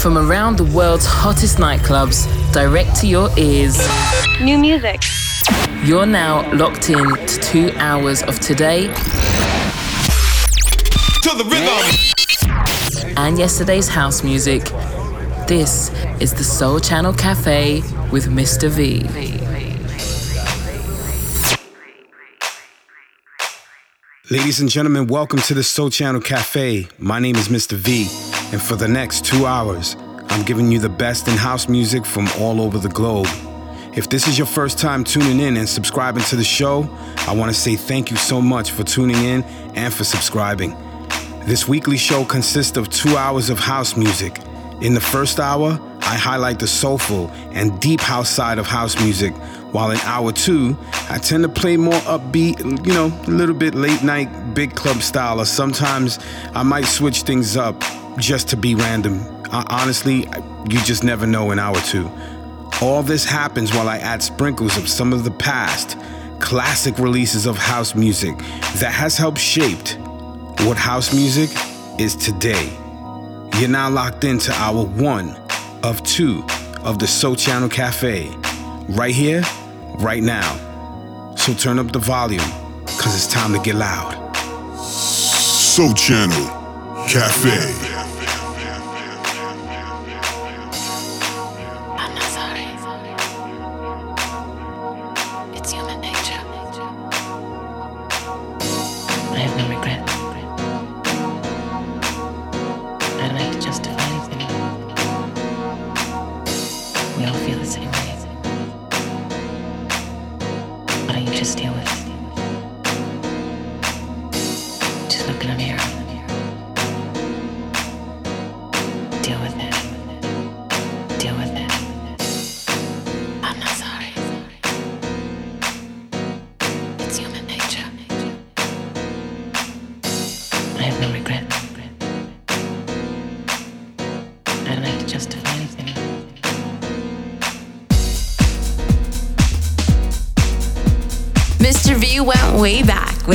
From around the world's hottest nightclubs, direct to your ears. New music. You're now locked in to two hours of today. To the rhythm. And yesterday's house music. This is the Sole Channel Cafe with Mr. V. Ladies and gentlemen, welcome to the Sole Channel Cafe. My name is Mr. V, and for the next two hours, I'm giving you the best in house music from all over the globe. If this is your first time tuning in and subscribing to the show, I want to say thank you so much for tuning in and for subscribing. This weekly show consists of two hours of house music. In the first hour, I highlight the soulful and deep house side of house music while in hour two, I tend to play more upbeat, you know, a little bit late night, big club style, or sometimes I might switch things up just to be random. honestly, you just never know in hour two. All this happens while I add sprinkles of some of the past, classic releases of house music that has helped shaped what house music is today. You're now locked into hour one of two of the Sole Channel Cafe, right here right now. So turn up the volume, cause it's time to get loud. Sole Channel Cafe. Way deal with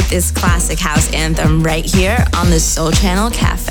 this classic house anthem right here on the Sole Channel Cafe.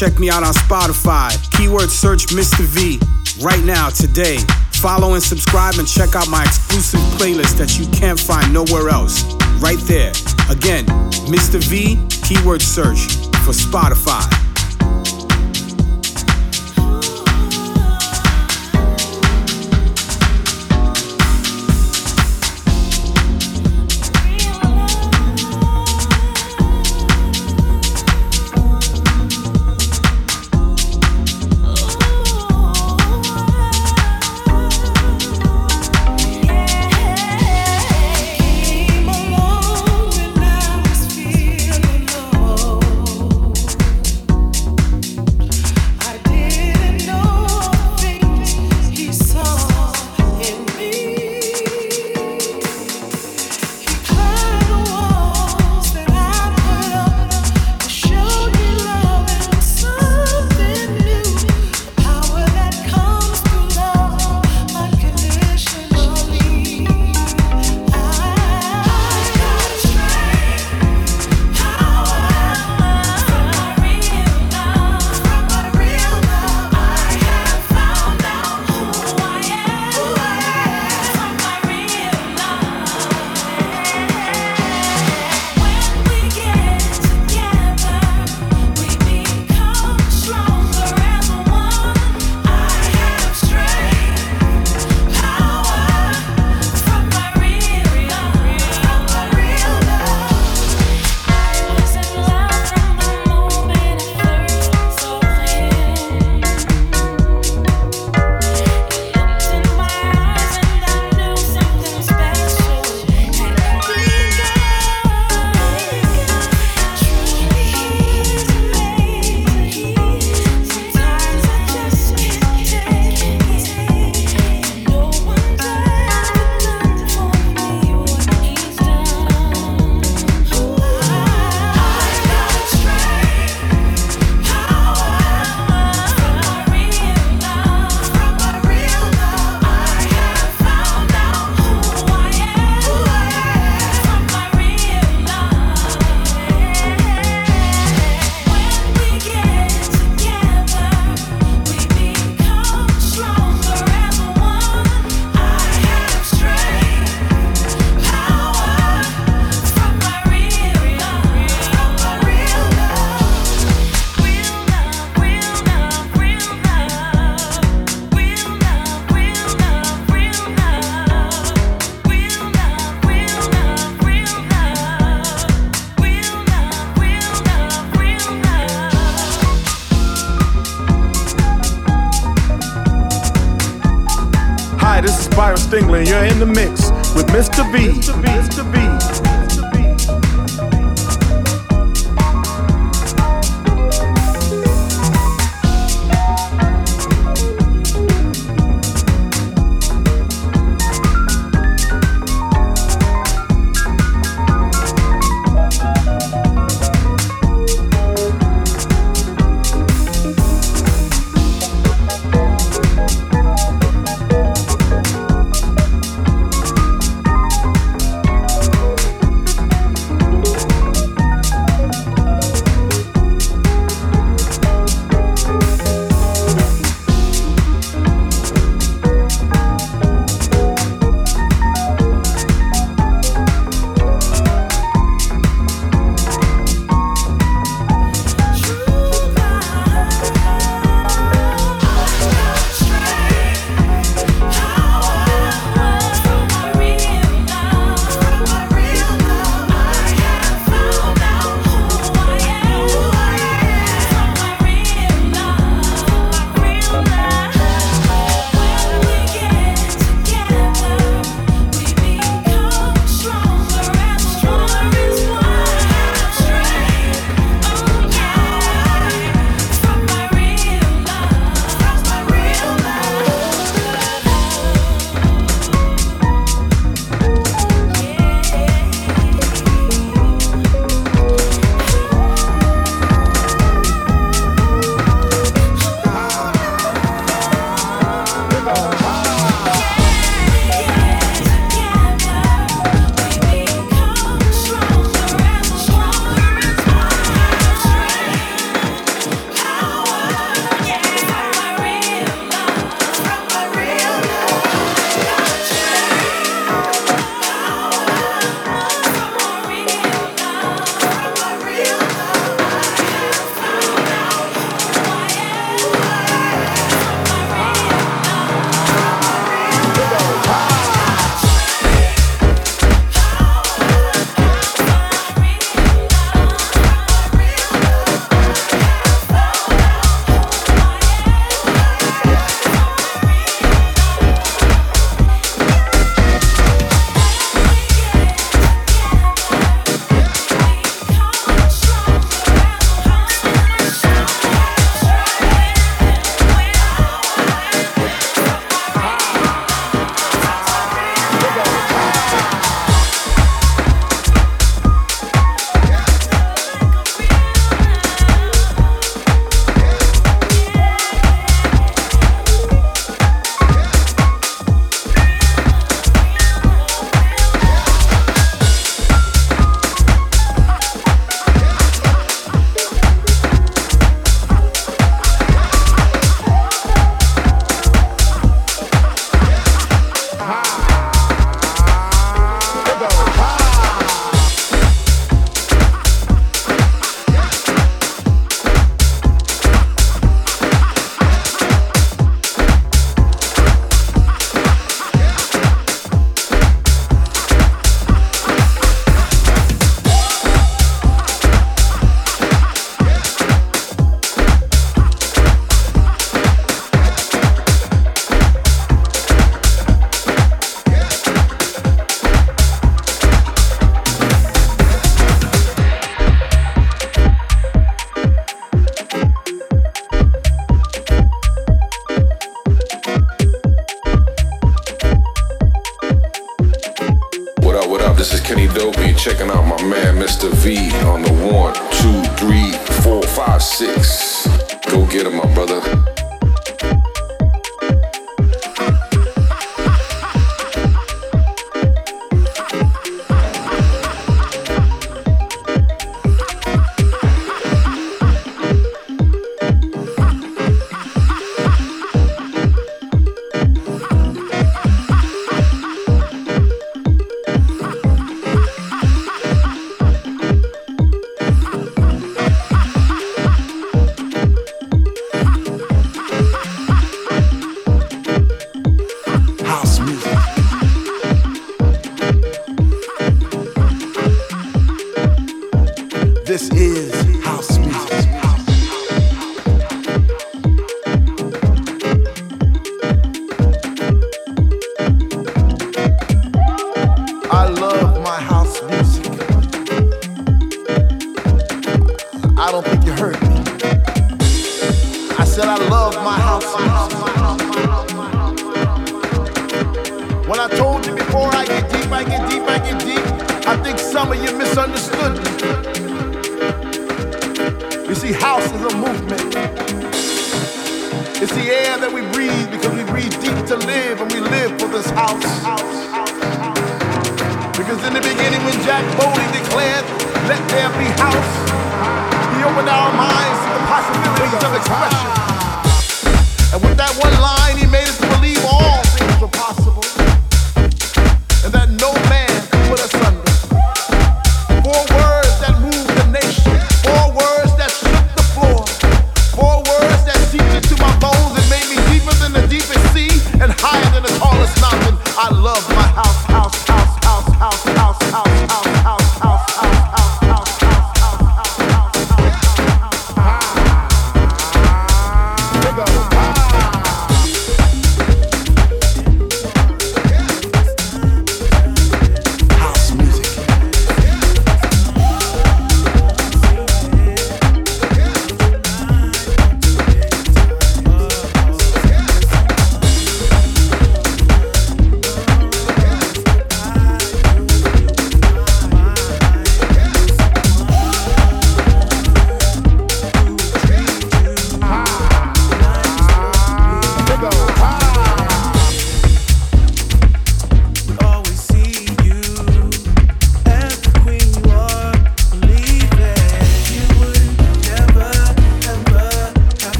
Check me out on Spotify. Keyword search Mr. V right now, today. Follow and subscribe and check out my exclusive playlist that you can't find nowhere else. Right there. Again, Mr. V, keyword search for Spotify.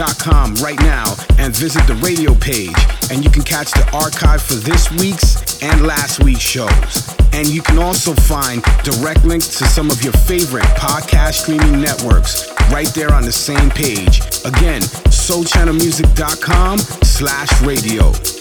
solechannelmusic.com right now and visit the radio page, and you can catch the archive for this week's and last week's shows. And you can also find direct links to some of your favorite podcast streaming networks right there on the same page. Again, solechannelmusic.com slash radio.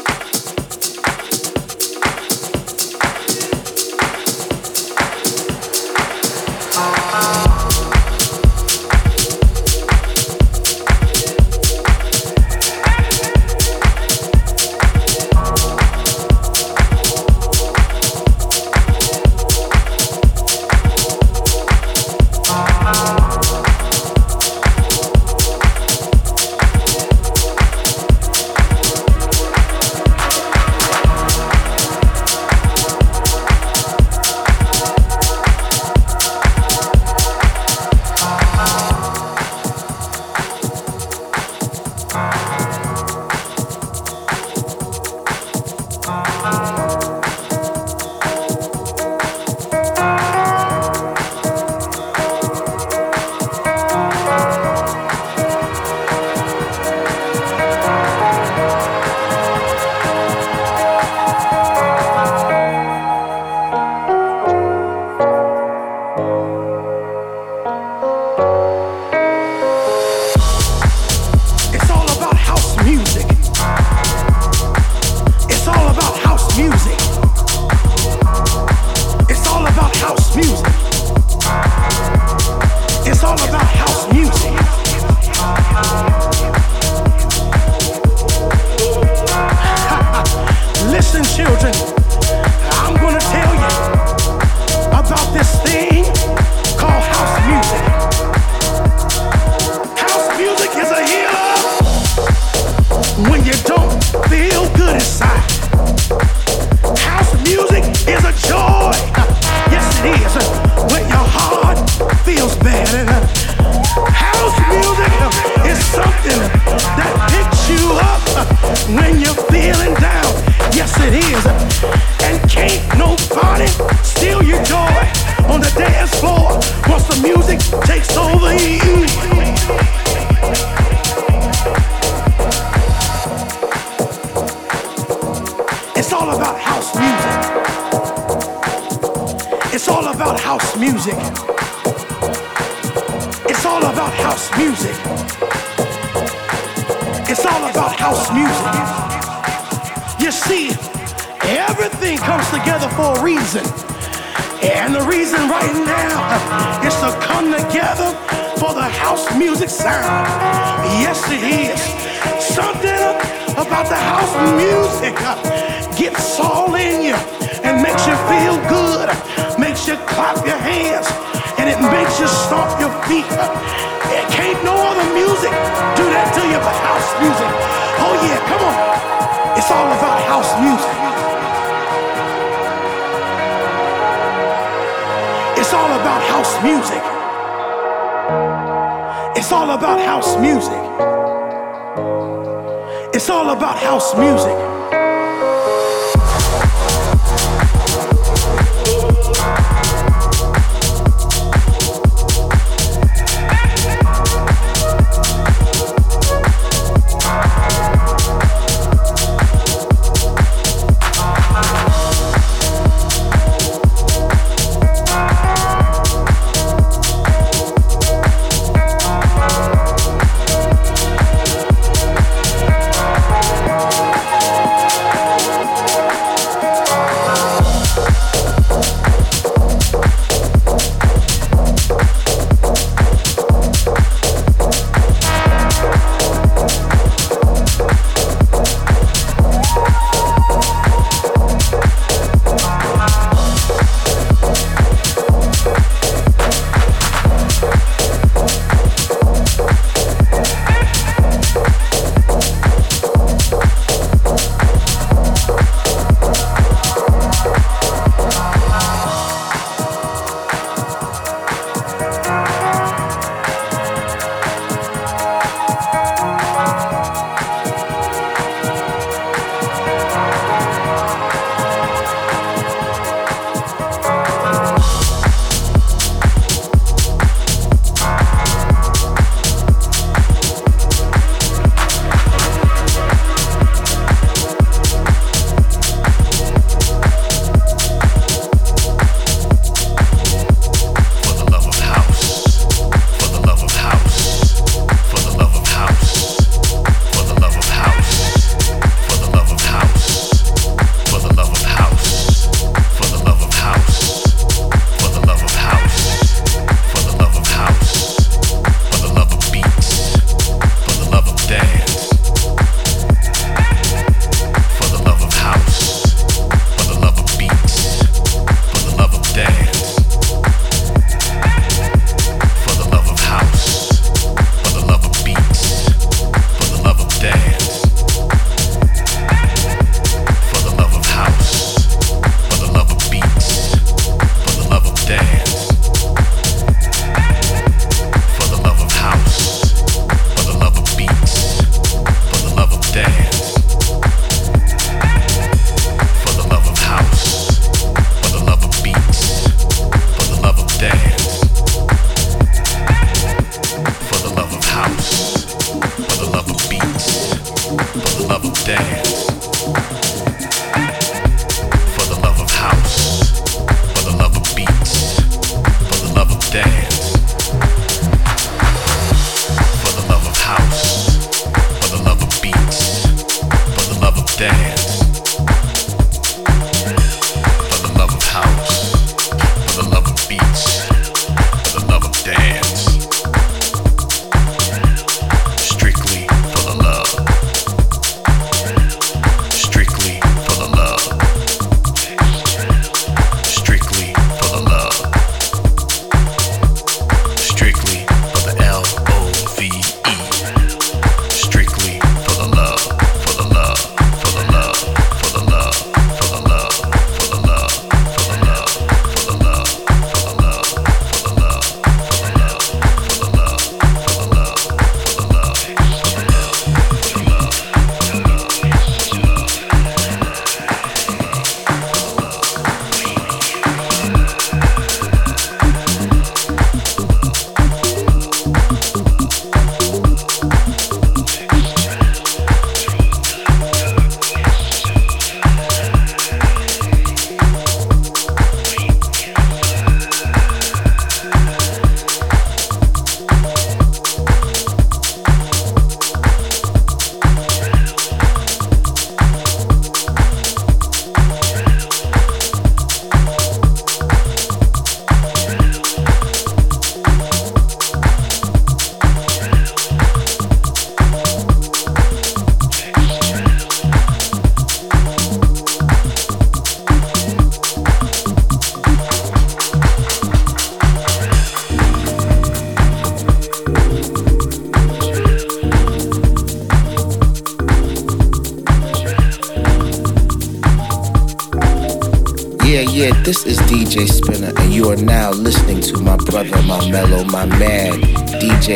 when you're feeling down. Yes, it is. Music sound. Yes, it is. Something about the house music uh, gets all in you and makes you feel good, uh, makes you clap your hands, and it makes you stomp your feet. Uh, it can't no other music do that to you but house music. Oh yeah, come on. It's all about house music. It's all about house music. All about house music. It's all about house music.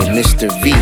Mr. V,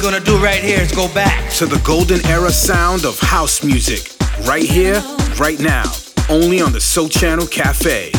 gonna do right here is go back to the golden era sound of house music, right here, right now. only on the Sole Channel. Cafe.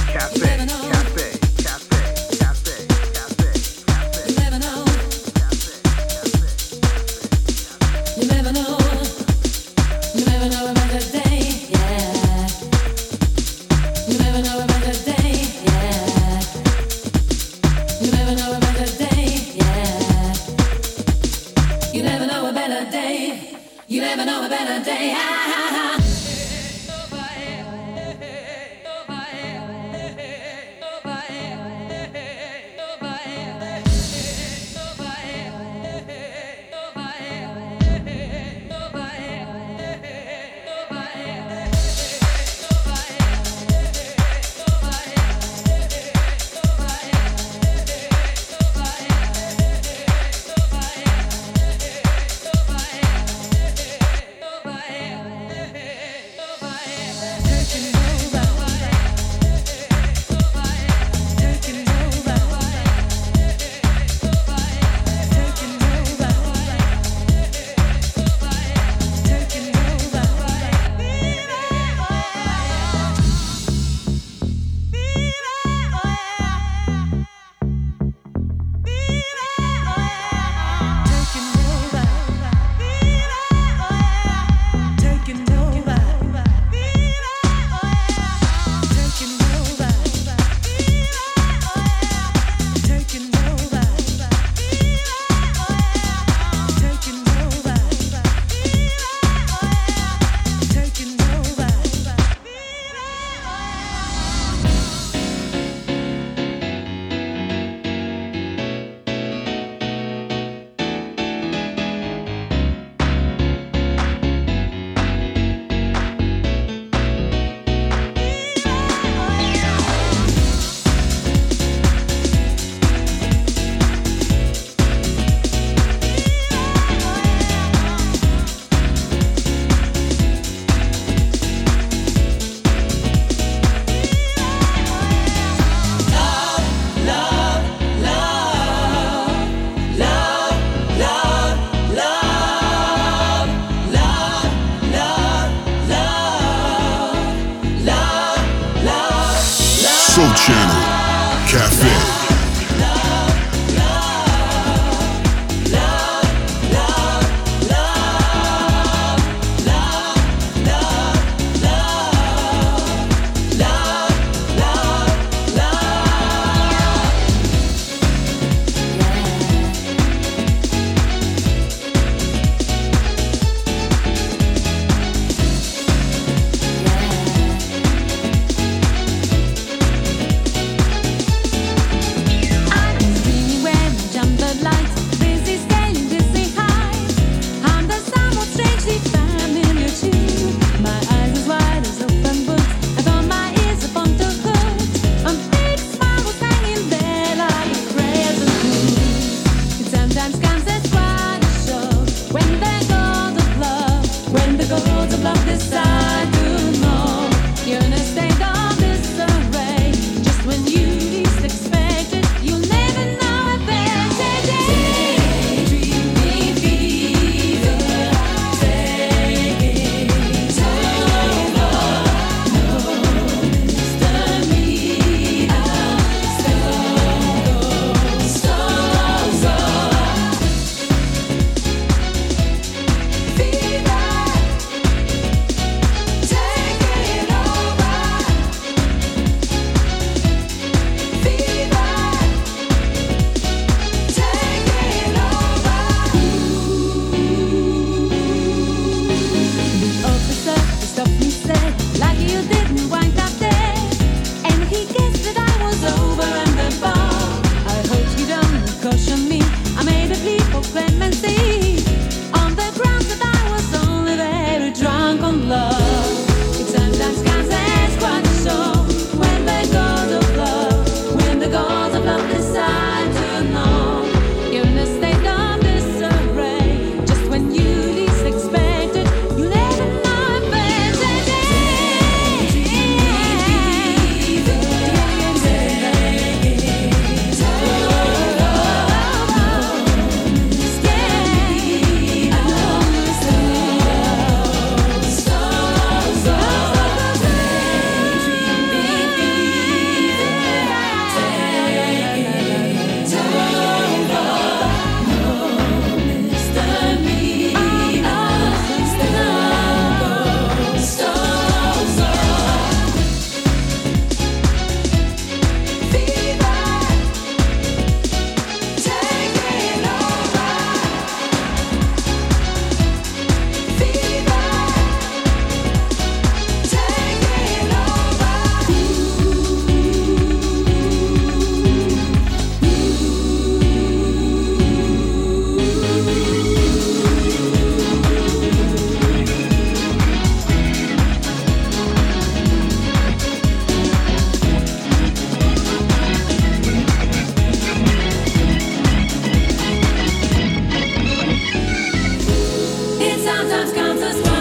sometimes comes as one.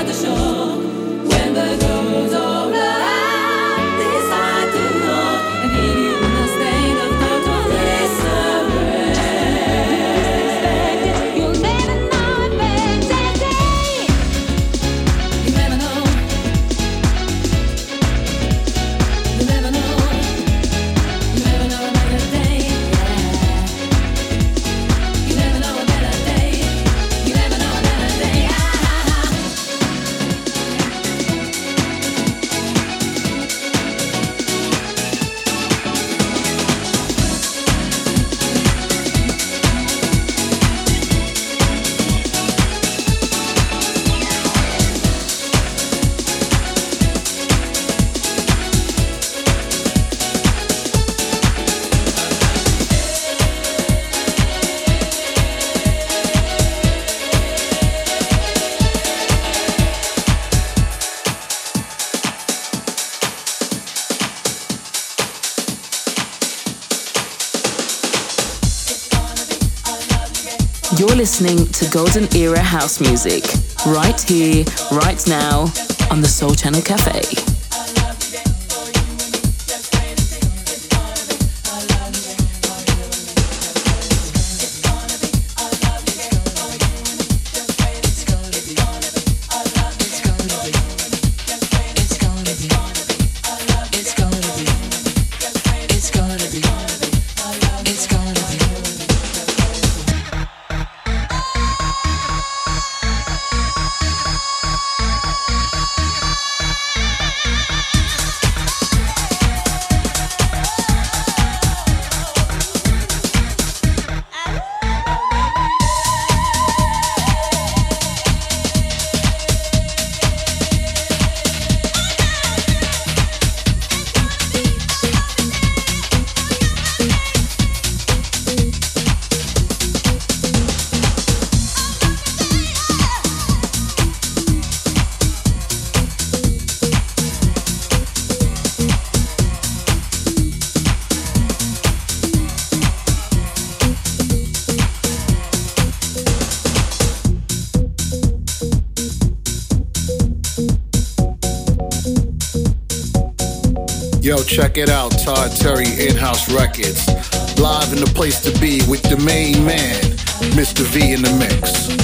Listening to Golden Era House Music, right here, right now, on the Sole Channel Cafe. Check it out, Todd Terry In-House Records. Live in the place to be with the main man, Mr. V in the mix.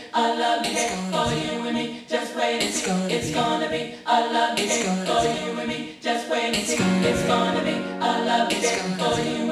be I love game for you and me. Just wait and see. It's gonna be I love game for you and me. Just wait and see. It's gonna be I love game for you.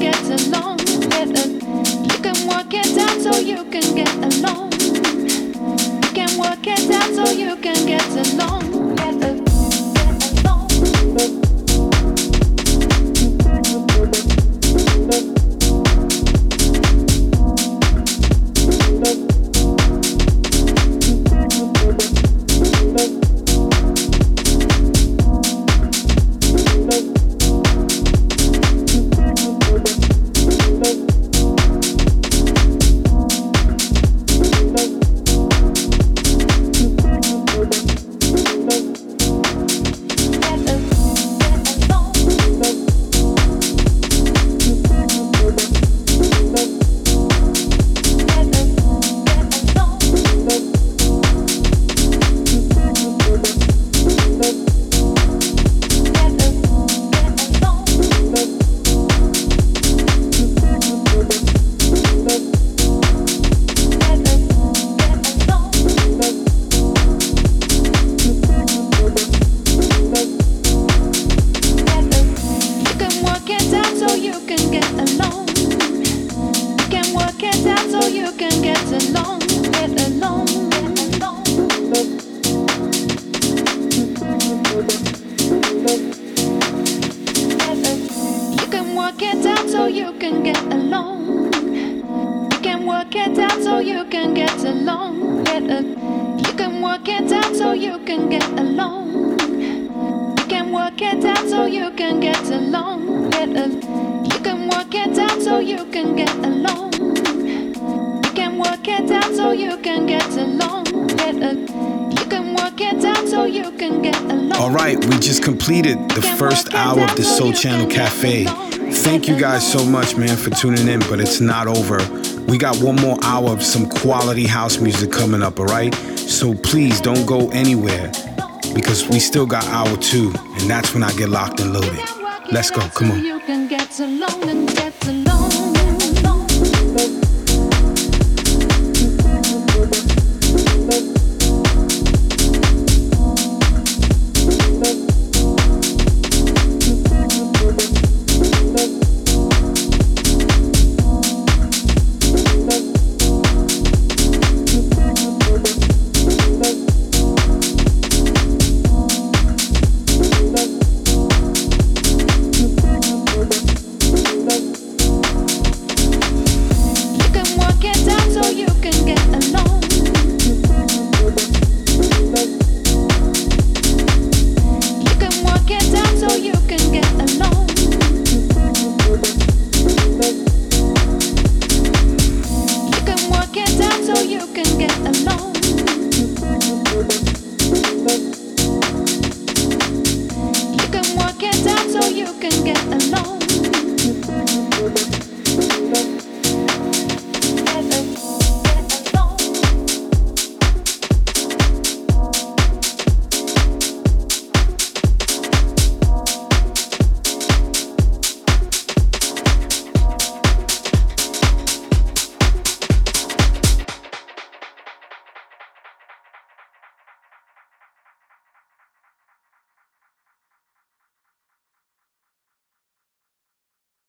get along Channel Cafe Thank you guys so much, man, for tuning in, but it's not over. We got one more hour of some quality house music coming up, all right? So please don't go anywhere because we still got hour two, and that's when I get locked and loaded. Let's go, come on.